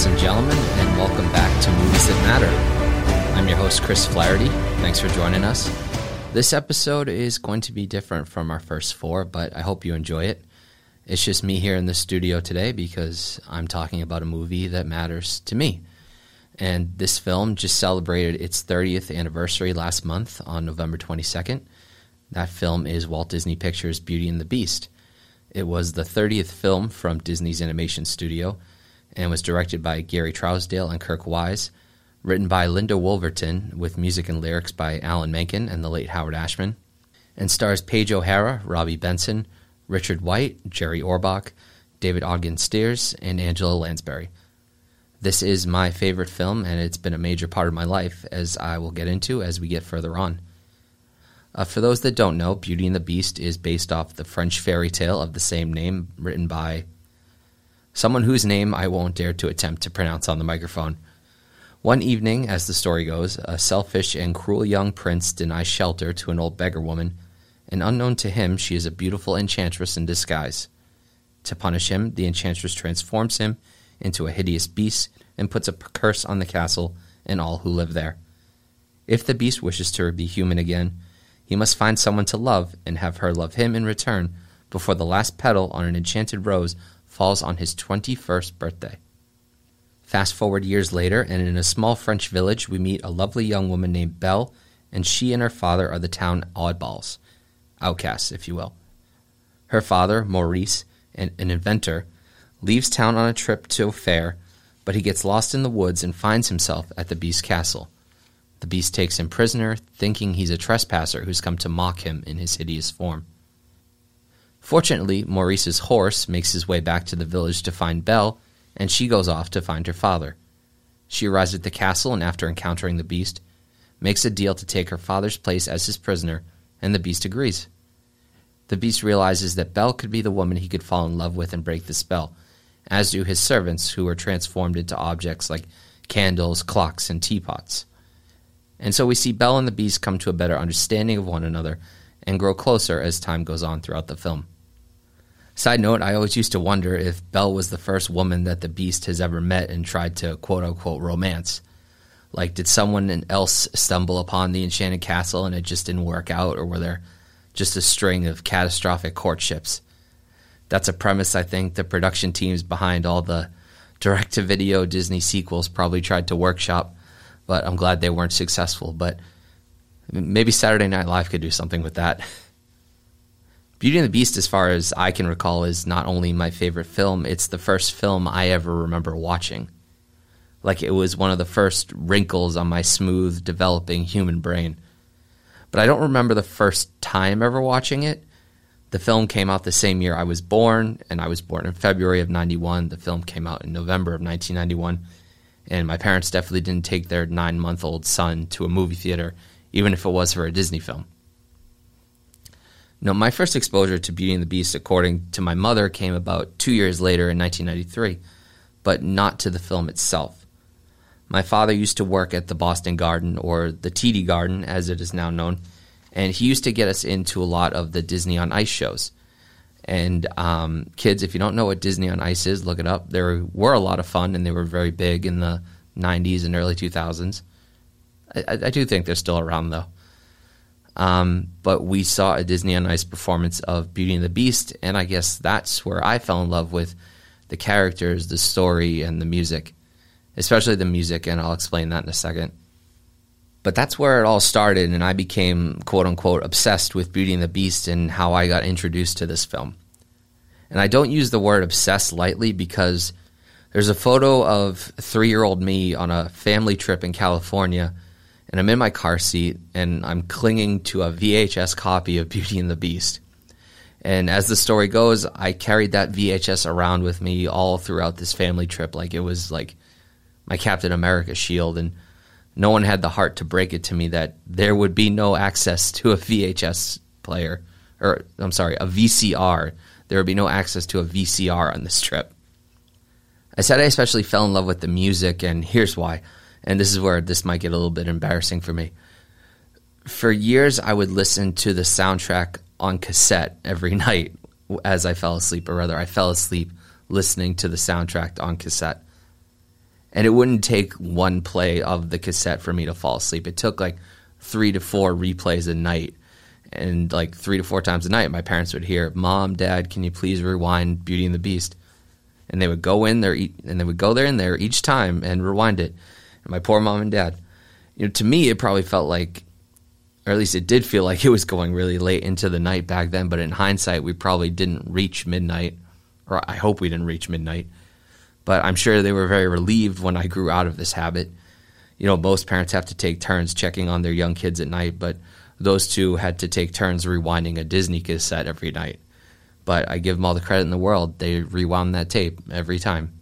Ladies and gentlemen, and welcome back to Movies That Matter. I'm your host, Chris Flaherty. Thanks for joining us. This episode is going to be different from our first four, but I hope you enjoy it. It's just me here in the studio today because I'm talking about a movie that matters to me. And this film just celebrated its 30th anniversary last month on November 22nd. That film is Walt Disney Pictures' Beauty and the Beast. It was the 30th film from Disney's animation studio and was directed by Gary Trousdale and Kirk Wise, written by Linda Woolverton with music and lyrics by Alan Menken and the late Howard Ashman, and stars Paige O'Hara, Robby Benson, Richard White, Jerry Orbach, David Ogden Stiers, and Angela Lansbury. This is my favorite film, and it's been a major part of my life, as I will get into as we get further on. Uh, for those that don't know, Beauty and the Beast is based off the French fairy tale of the same name, written by someone whose name I won't dare to attempt to pronounce on the microphone. One evening, as the story goes, a selfish and cruel young prince denies shelter to an old beggar woman, and unknown to him, she is a beautiful enchantress in disguise. To punish him, the enchantress transforms him into a hideous beast and puts a curse on the castle and all who live there. If the beast wishes to be human again, he must find someone to love and have her love him in return before the last petal on an enchanted rose falls on his 21st birthday. Fast forward years later, and in a small French village, we meet a lovely young woman named Belle, and she and her father are the town oddballs, outcasts, if you will. Her father, Maurice, an, an inventor, leaves town on a trip to a fair, but he gets lost in the woods and finds himself at the beast's castle. The beast takes him prisoner, thinking he's a trespasser who's come to mock him in his hideous form. Fortunately, Maurice's horse makes his way back to the village to find Belle, and she goes off to find her father. She arrives at the castle and, after encountering the beast, makes a deal to take her father's place as his prisoner, and the beast agrees. The beast realizes that Belle could be the woman he could fall in love with and break the spell, as do his servants, who are transformed into objects like candles, clocks, and teapots. And so we see Belle and the Beast come to a better understanding of one another and grow closer as time goes on throughout the film. Side note, I always used to wonder if Belle was the first woman that the Beast has ever met and tried to quote unquote romance. Like, did someone else stumble upon the Enchanted Castle and it just didn't work out, or were there just a string of catastrophic courtships? That's a premise I think the production teams behind all the direct to video Disney sequels probably tried to workshop but I'm glad they weren't successful. But maybe Saturday Night Live could do something with that. Beauty and the Beast, as far as I can recall, is not only my favorite film, it's the first film I ever remember watching. Like it was one of the first wrinkles on my smooth, developing human brain. But I don't remember the first time ever watching it. The film came out the same year I was born, and I was born in February of 91. The film came out in November of 1991 and my parents definitely didn't take their nine month old son to a movie theater, even if it was for a Disney film. No, my first exposure to Beauty and the Beast, according to my mother, came about two years later in 1993, but not to the film itself. My father used to work at the Boston Garden, or the TD Garden as it is now known, and he used to get us into a lot of the Disney on Ice shows. And um, kids, if you don't know what Disney on Ice is, look it up. There were a lot of fun, and they were very big in the 90s and early 2000s. I, I do think they're still around, though. Um, but we saw a Disney on Ice performance of Beauty and the Beast, and I guess that's where I fell in love with the characters, the story, and the music, especially the music, and I'll explain that in a second. But that's where it all started, and I became quote unquote obsessed with Beauty and the Beast and how I got introduced to this film. And I don't use the word obsessed lightly because there's a photo of three year old me on a family trip in California, and I'm in my car seat and I'm clinging to a VHS copy of Beauty and the Beast. And as the story goes, I carried that VHS around with me all throughout this family trip like it was like my Captain America shield. And no one had the heart to break it to me that there would be no access to a VHS player, or I'm sorry, a VCR there would be no access to a VCR on this trip. I said I especially fell in love with the music, and here's why. And this is where this might get a little bit embarrassing for me. For years, I would listen to the soundtrack on cassette every night as I fell asleep, or rather, I fell asleep listening to the soundtrack on cassette. and it wouldn't take one play of the cassette for me to fall asleep. It took like three to four replays a night. And like three to four times a night, my parents would hear, Mom, Dad, can you please rewind Beauty and the Beast? And they would go in there, and they would go there and there each time and rewind it. My poor mom and dad, you know, to me, it probably felt like, or at least it did feel like it was going really late into the night back then. But in hindsight, we probably didn't reach midnight, or I hope we didn't reach midnight. But I'm sure they were very relieved when I grew out of this habit. You know, most parents have to take turns checking on their young kids at night, but those two had to take turns rewinding a Disney cassette every night. But I give them all the credit in the world. They rewound that tape every time.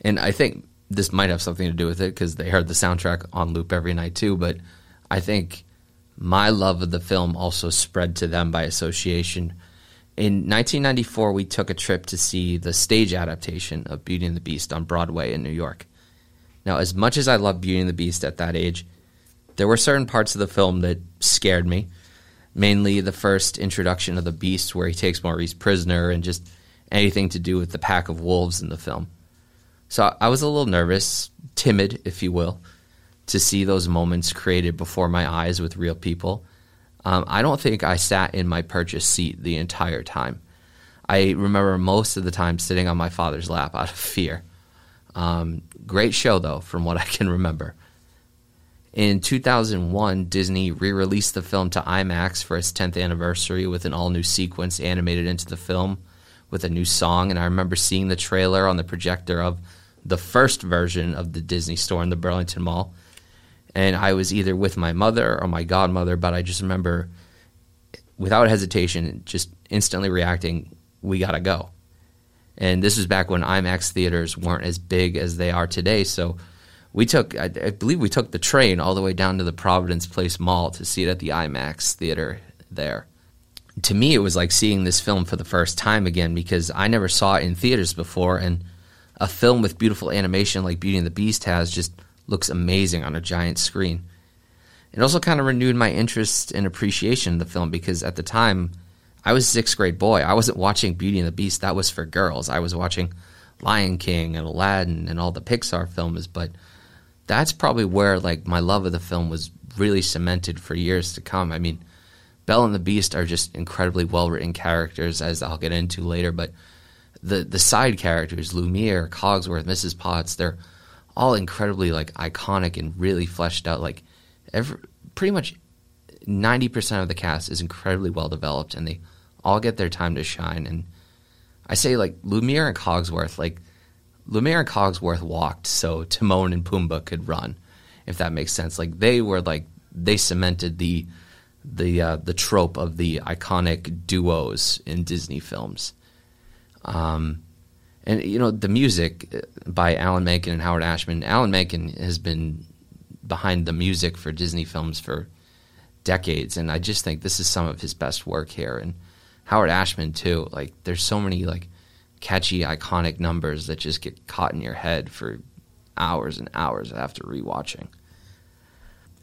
And I think this might have something to do with it because they heard the soundtrack on loop every night too. But I think my love of the film also spread to them by association in 1994, we took a trip to see the stage adaptation of Beauty and the Beast on Broadway in New York. Now, as much as I loved Beauty and the Beast at that age, there were certain parts of the film that scared me. Mainly the first introduction of the Beast, where he takes Maurice prisoner, and just anything to do with the pack of wolves in the film. So I was a little nervous, timid, if you will, to see those moments created before my eyes with real people um, I don't think I sat in my purchase seat the entire time. I remember most of the time sitting on my father's lap out of fear. Um, great show, though, from what I can remember. In 2001, Disney re released the film to IMAX for its 10th anniversary with an all new sequence animated into the film with a new song. And I remember seeing the trailer on the projector of the first version of the Disney store in the Burlington Mall and I was either with my mother or my godmother, but I just remember without hesitation just instantly reacting, we got to go. And this was back when IMAX theaters weren't as big as they are today, so we took I, I believe we took the train all the way down to the Providence Place Mall to see it at the IMAX theater there. To me, it was like seeing this film for the first time again because I never saw it in theaters before, and a film with beautiful animation like Beauty and the Beast has just looks amazing on a giant screen. It also kind of renewed my interest and appreciation in the film because at the time I was a sixth grade boy. I wasn't watching Beauty and the Beast. That was for girls. I was watching Lion King and Aladdin and all the Pixar films. But that's probably where like my love of the film was really cemented for years to come. I mean, Belle and the Beast are just incredibly well written characters, as I'll get into later. But the the side characters, Lumiere, Cogsworth, Mrs. Potts, they're all incredibly like iconic and really fleshed out. Like every pretty much ninety percent of the cast is incredibly well developed, and they all get their time to shine. And I say like Lumiere and Cogsworth, like Lumiere and Cogsworth walked so Timon and Pumbaa could run, if that makes sense. Like they were like they cemented the the uh, the trope of the iconic duos in Disney films. Um, and you know the music uh, by Alan Menken and Howard Ashman. Alan Menken has been behind the music for Disney films for decades, and I just think this is some of his best work here. And Howard Ashman too. Like there's so many like catchy, iconic numbers that just get caught in your head for hours and hours after rewatching.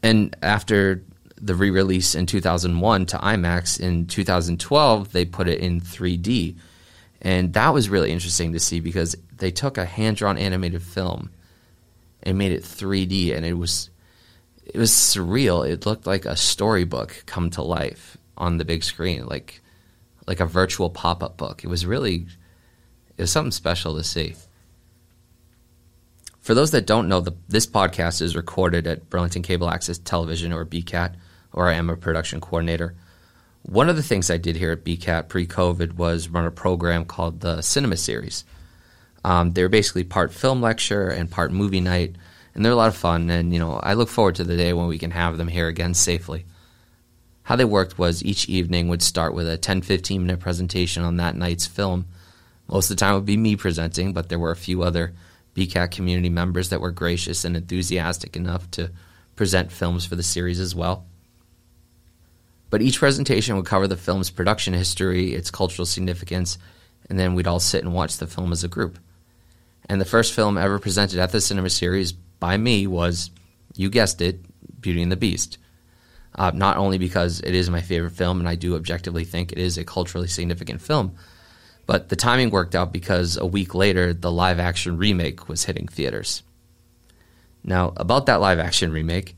And after the re-release in 2001 to IMAX in 2012, they put it in 3D and that was really interesting to see because they took a hand drawn animated film and made it 3D, and it was it was surreal. It looked like a storybook come to life on the big screen, like like a virtual pop up book. It was really it was something special to see. For those that don't know, the, this podcast is recorded at Burlington Cable Access Television or BCAT, or I am a production coordinator. One of the things I did here at BCAT pre COVID was run a program called the Cinema Series. Um, they're basically part film lecture and part movie night, and they're a lot of fun. And, you know, I look forward to the day when we can have them here again safely. How they worked was each evening would start with a 10 15 minute presentation on that night's film. Most of the time it would be me presenting, but there were a few other BCAT community members that were gracious and enthusiastic enough to present films for the series as well. But each presentation would cover the film's production history, its cultural significance, and then we'd all sit and watch the film as a group. And the first film ever presented at the cinema series by me was, you guessed it, Beauty and the Beast. Uh, not only because it is my favorite film and I do objectively think it is a culturally significant film, but the timing worked out because a week later the live action remake was hitting theaters. Now, about that live action remake,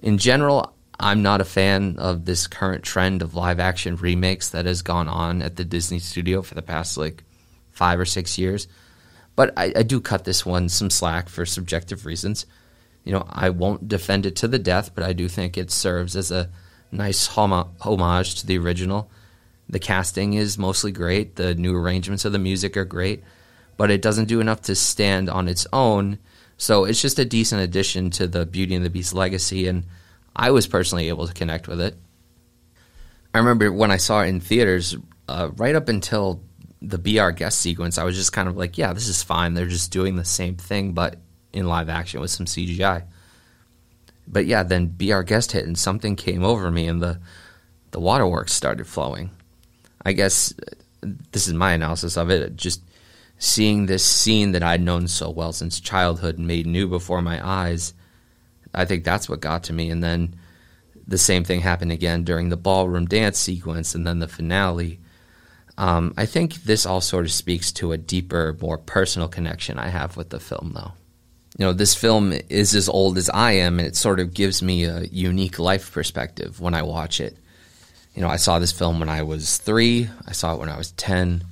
in general, I'm not a fan of this current trend of live action remakes that has gone on at the Disney studio for the past like five or six years. But I, I do cut this one some slack for subjective reasons. You know, I won't defend it to the death, but I do think it serves as a nice homage to the original. The casting is mostly great. The new arrangements of the music are great, but it doesn't do enough to stand on its own. So it's just a decent addition to the Beauty and the Beast legacy, and I was personally able to connect with it. I remember when I saw it in theaters, uh, right up until the Be Our Guest sequence, I was just kind of like, yeah, this is fine. They're just doing the same thing, but in live action with some CGI. But yeah, then Be Our Guest hit, and something came over me, and the the waterworks started flowing. I guess this is my analysis of it. Just seeing this scene that I'd known so well since childhood made new before my eyes, I think that's what got to me. And then the same thing happened again during the ballroom dance sequence and then the finale. Um, I think this all sort of speaks to a deeper, more personal connection I have with the film, though. You know, this film is as old as I am, and it sort of gives me a unique life perspective when I watch it you know, I saw this film when I was three. I saw it when I was 10.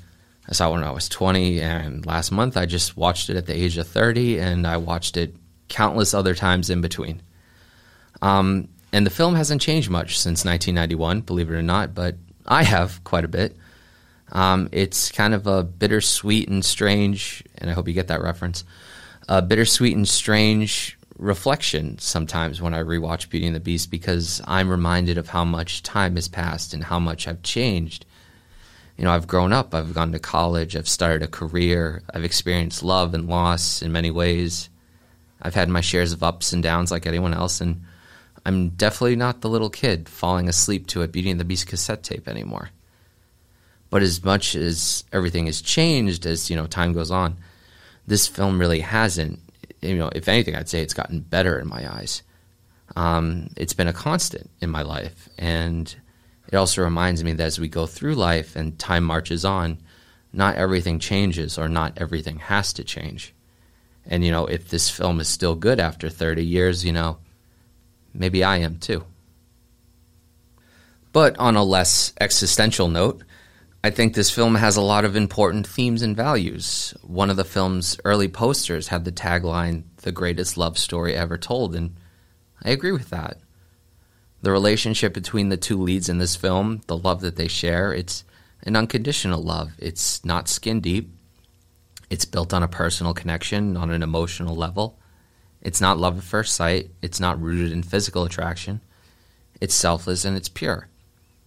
I saw it when I was 20. And last month I just watched it at the age of 30, and I watched it countless other times in between. Um, and the film hasn't changed much since 1991, believe it or not, but I have quite a bit. Um, it's kind of a bittersweet and strange, and I hope you get that reference. A bittersweet and strange reflection sometimes when I rewatch Beauty and the Beast because I'm reminded of how much time has passed and how much I've changed. You know, I've grown up, I've gone to college, I've started a career, I've experienced love and loss in many ways. I've had my shares of ups and downs like anyone else, and I'm definitely not the little kid falling asleep to a Beauty and the Beast cassette tape anymore. But as much as everything has changed as, you know, time goes on, this film really hasn't you know, if anything, I'd say it's gotten better in my eyes. Um, it's been a constant in my life, and it also reminds me that as we go through life and time marches on, not everything changes or not everything has to change. And you know, if this film is still good after 30 years, you know, maybe I am too. But on a less existential note, I think this film has a lot of important themes and values. One of the film's early posters had the tagline, The Greatest Love Story Ever Told, and I agree with that. The relationship between the two leads in this film, the love that they share, it's an unconditional love. It's not skin deep. It's built on a personal connection, on an emotional level. It's not love at first sight. It's not rooted in physical attraction. It's selfless and it's pure.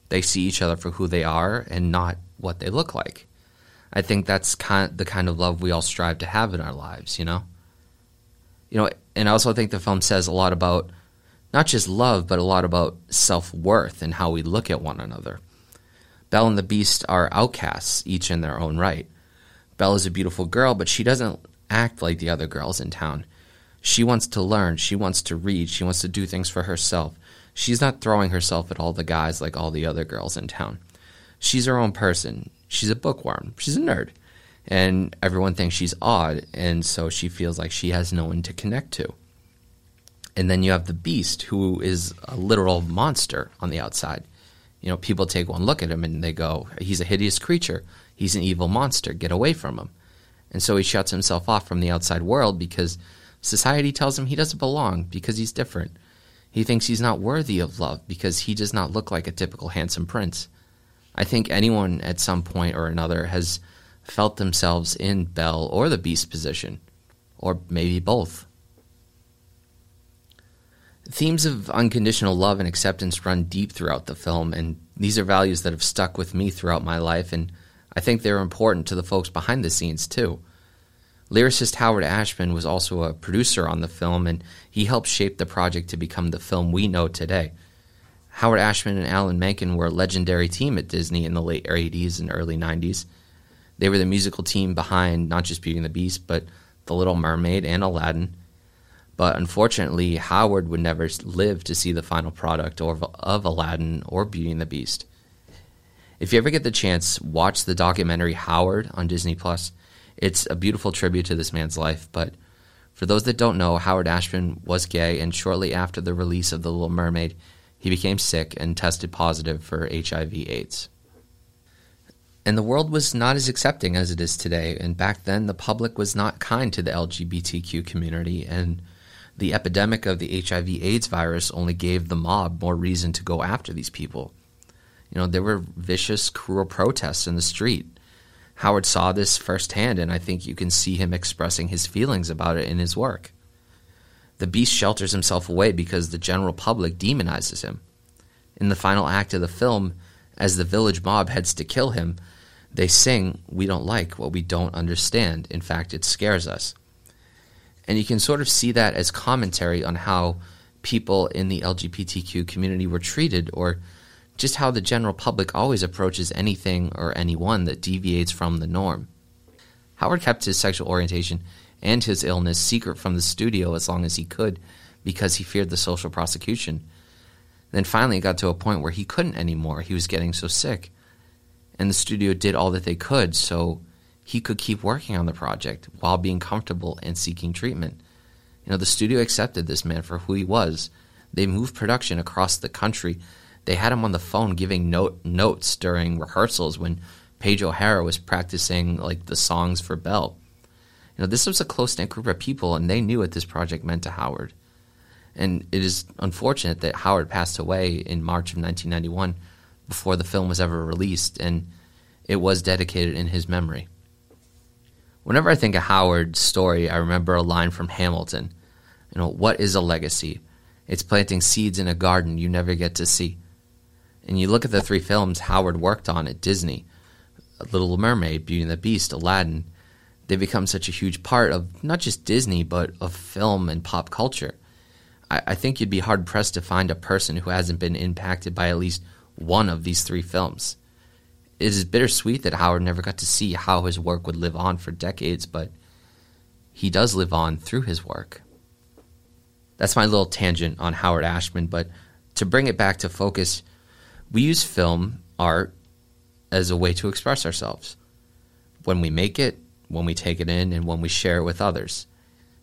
They see each other for who they are and not what they look like. I think that's kind of the kind of love we all strive to have in our lives, you know? You know, and I also think the film says a lot about not just love, but a lot about self worth and how we look at one another. Belle and the Beast are outcasts, each in their own right. Belle is a beautiful girl, but she doesn't act like the other girls in town. She wants to learn, she wants to read, she wants to do things for herself. She's not throwing herself at all the guys like all the other girls in town. She's her own person. She's a bookworm. She's a nerd. And everyone thinks she's odd, and so she feels like she has no one to connect to. And then you have the beast, who is a literal monster on the outside. You know, people take one look at him and they go, he's a hideous creature. He's an evil monster. Get away from him. And so he shuts himself off from the outside world because society tells him he doesn't belong because he's different. He thinks he's not worthy of love because he does not look like a typical handsome prince. I think anyone at some point or another has felt themselves in Belle or the Beast position, or maybe both. Themes of unconditional love and acceptance run deep throughout the film, and these are values that have stuck with me throughout my life, and I think they're important to the folks behind the scenes too. Lyricist Howard Ashman was also a producer on the film, and he helped shape the project to become the film we know today. Howard Ashman and Alan Menken were a legendary team at Disney in the late 80s and early 90s. They were the musical team behind not just Beauty and the Beast, but The Little Mermaid and Aladdin. But unfortunately, Howard would never live to see the final product of, of Aladdin or Beauty and the Beast. If you ever get the chance, watch the documentary Howard on Disney Plus. It's a beautiful tribute to this man's life, but For those that don't know, Howard Ashman was gay, and shortly after the release of The Little Mermaid, he became sick and tested positive for HIV/AIDS. And the world was not as accepting as it is today. And back then, the public was not kind to the LGBTQ community. And the epidemic of the HIV/AIDS virus only gave the mob more reason to go after these people. You know, there were vicious, cruel protests in the street. Howard saw this firsthand, and I think you can see him expressing his feelings about it in his work. The beast shelters himself away because the general public demonizes him. In the final act of the film, as the village mob heads to kill him, they sing, We don't like what we don't understand. In fact, it scares us. And you can sort of see that as commentary on how people in the LGBTQ community were treated or just how the general public always approaches anything or anyone that deviates from the norm. Howard kept his sexual orientation and his illness secret from the studio as long as he could because he feared the social prosecution. Then finally it got to a point where he couldn't anymore. He was getting so sick. And the studio did all that they could so he could keep working on the project while being comfortable and seeking treatment. You know, the studio accepted this man for who he was. They moved production across the country they had him on the phone giving note notes during rehearsals when Paige O'Hara was practicing like the songs for Belle. You know, this was a close knit group of people, and they knew what this project meant to Howard. And it is unfortunate that Howard passed away in March of 1991 before the film was ever released, and it was dedicated in his memory. Whenever I think of Howard's story, I remember a line from Hamilton. You know, what is a legacy? It's planting seeds in a garden you never get to see. And you look at the three films Howard worked on at Disney Little Mermaid, Beauty and the Beast, Aladdin. They become such a huge part of not just Disney, but of film and pop culture. I, I think you'd be hard pressed to find a person who hasn't been impacted by at least one of these three films. It is bittersweet that Howard never got to see how his work would live on for decades, but he does live on through his work. That's my little tangent on Howard Ashman, but to bring it back to focus, we use film art as a way to express ourselves. When we make it, when we take it in, and when we share it with others.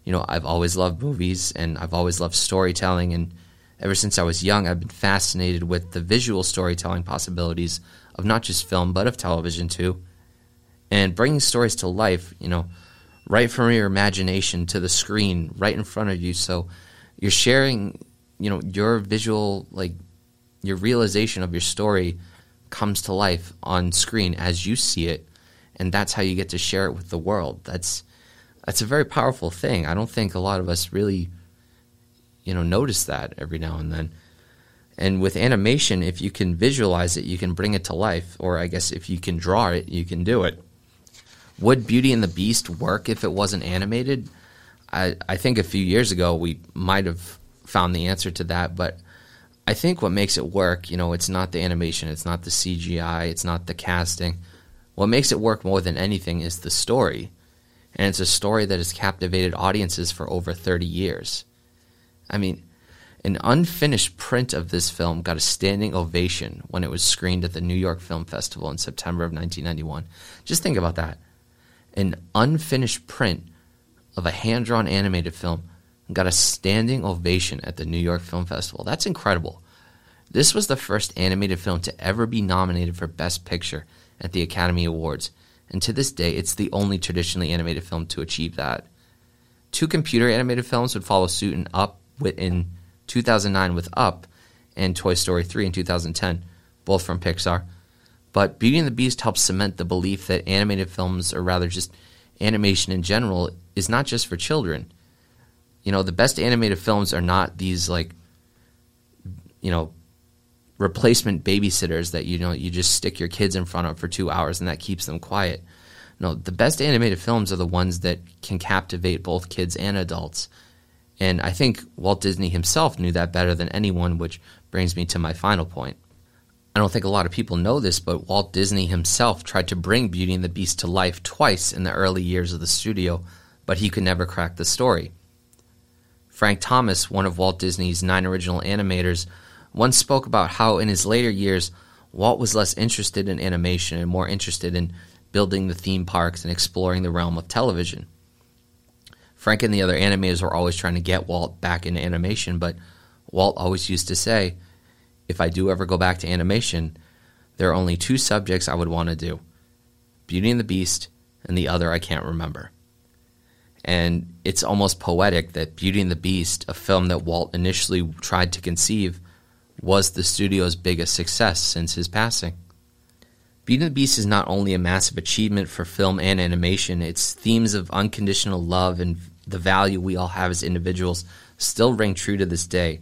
You know, I've always loved movies and I've always loved storytelling. And ever since I was young, I've been fascinated with the visual storytelling possibilities of not just film, but of television too. And bringing stories to life, you know, right from your imagination to the screen, right in front of you. So you're sharing, you know, your visual, like, your realization of your story comes to life on screen as you see it and that's how you get to share it with the world. That's that's a very powerful thing. I don't think a lot of us really you know notice that every now and then. And with animation if you can visualize it you can bring it to life or i guess if you can draw it you can do it. Would beauty and the beast work if it wasn't animated? I i think a few years ago we might have found the answer to that but I think what makes it work, you know, it's not the animation, it's not the CGI, it's not the casting. What makes it work more than anything is the story. And it's a story that has captivated audiences for over 30 years. I mean, an unfinished print of this film got a standing ovation when it was screened at the New York Film Festival in September of 1991. Just think about that. An unfinished print of a hand drawn animated film got a standing ovation at the New York Film Festival. That's incredible. This was the first animated film to ever be nominated for Best Picture at the Academy Awards, and to this day, it's the only traditionally animated film to achieve that. Two computer animated films would follow suit in Up in 2009 with Up and Toy Story 3 in 2010, both from Pixar. But Beauty and the Beast helps cement the belief that animated films, or rather just animation in general, is not just for children you know, the best animated films are not these like, you know, replacement babysitters that you know you just stick your kids in front of for two hours and that keeps them quiet. No, the best animated films are the ones that can captivate both kids and adults. And I think Walt Disney himself knew that better than anyone, which brings me to my final point. I don't think a lot of people know this, but Walt Disney himself tried to bring Beauty and the Beast to life twice in the early years of the studio, but he could never crack the story. Frank Thomas, one of Walt Disney's nine original animators, once spoke about how in his later years, Walt was less interested in animation and more interested in building the theme parks and exploring the realm of television. Frank and the other animators were always trying to get Walt back into animation, but Walt always used to say, if I do ever go back to animation, there are only two subjects I would want to do Beauty and the Beast, and the other I can't remember. And it's almost poetic that Beauty and the Beast, a film that Walt initially tried to conceive, was the studio's biggest success since his passing. Beauty and the Beast is not only a massive achievement for film and animation, its themes of unconditional love and the value we all have as individuals still ring true to this day.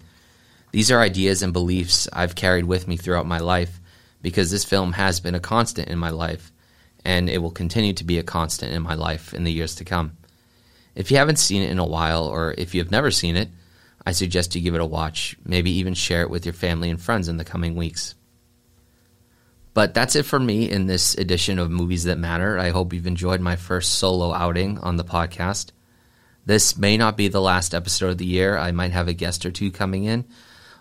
These are ideas and beliefs I've carried with me throughout my life because this film has been a constant in my life and it will continue to be a constant in my life in the years to come. If you haven't seen it in a while or if you have never seen it, I suggest you give it a watch, maybe even share it with your family and friends in the coming weeks. But that's it for me in this edition of Movies That Matter. I hope you've enjoyed my first solo outing on the podcast. This may not be the last episode of the year. I might have a guest or two coming in,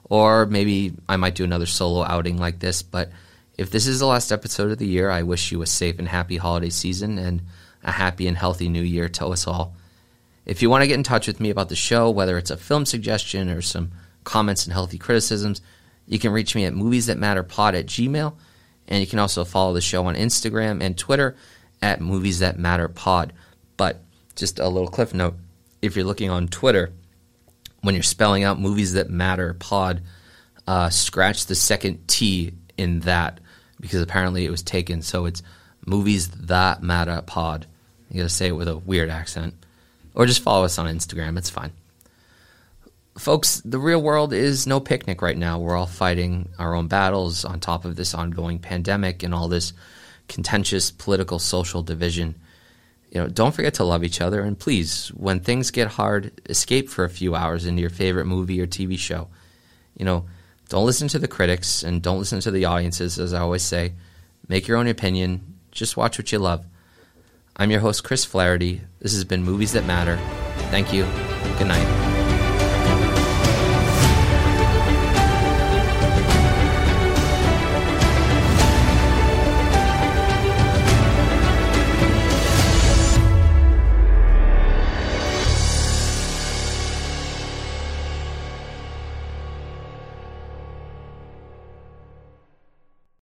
or maybe I might do another solo outing like this. But if this is the last episode of the year, I wish you a safe and happy holiday season and a happy and healthy new year to us all. If you want to get in touch with me about the show, whether it's a film suggestion or some comments and healthy criticisms, you can reach me at moviesthatmatterpod at gmail. And you can also follow the show on Instagram and Twitter at Movies That Matter Pod. But just a little cliff note if you're looking on Twitter, when you're spelling out Movies That Matter Pod, uh, scratch the second T in that because apparently it was taken. So it's Movies That Matter Pod. You gotta say it with a weird accent. Or just follow us on Instagram, it's fine. Folks, the real world is no picnic right now. We're all fighting our own battles on top of this ongoing pandemic and all this contentious political social division. You know, don't forget to love each other and please, when things get hard, escape for a few hours into your favorite movie or TV show. You know, don't listen to the critics and don't listen to the audiences as I always say. Make your own opinion. Just watch what you love. I'm your host Chris Flaherty. This has been Movies That Matter. Thank you. Good night.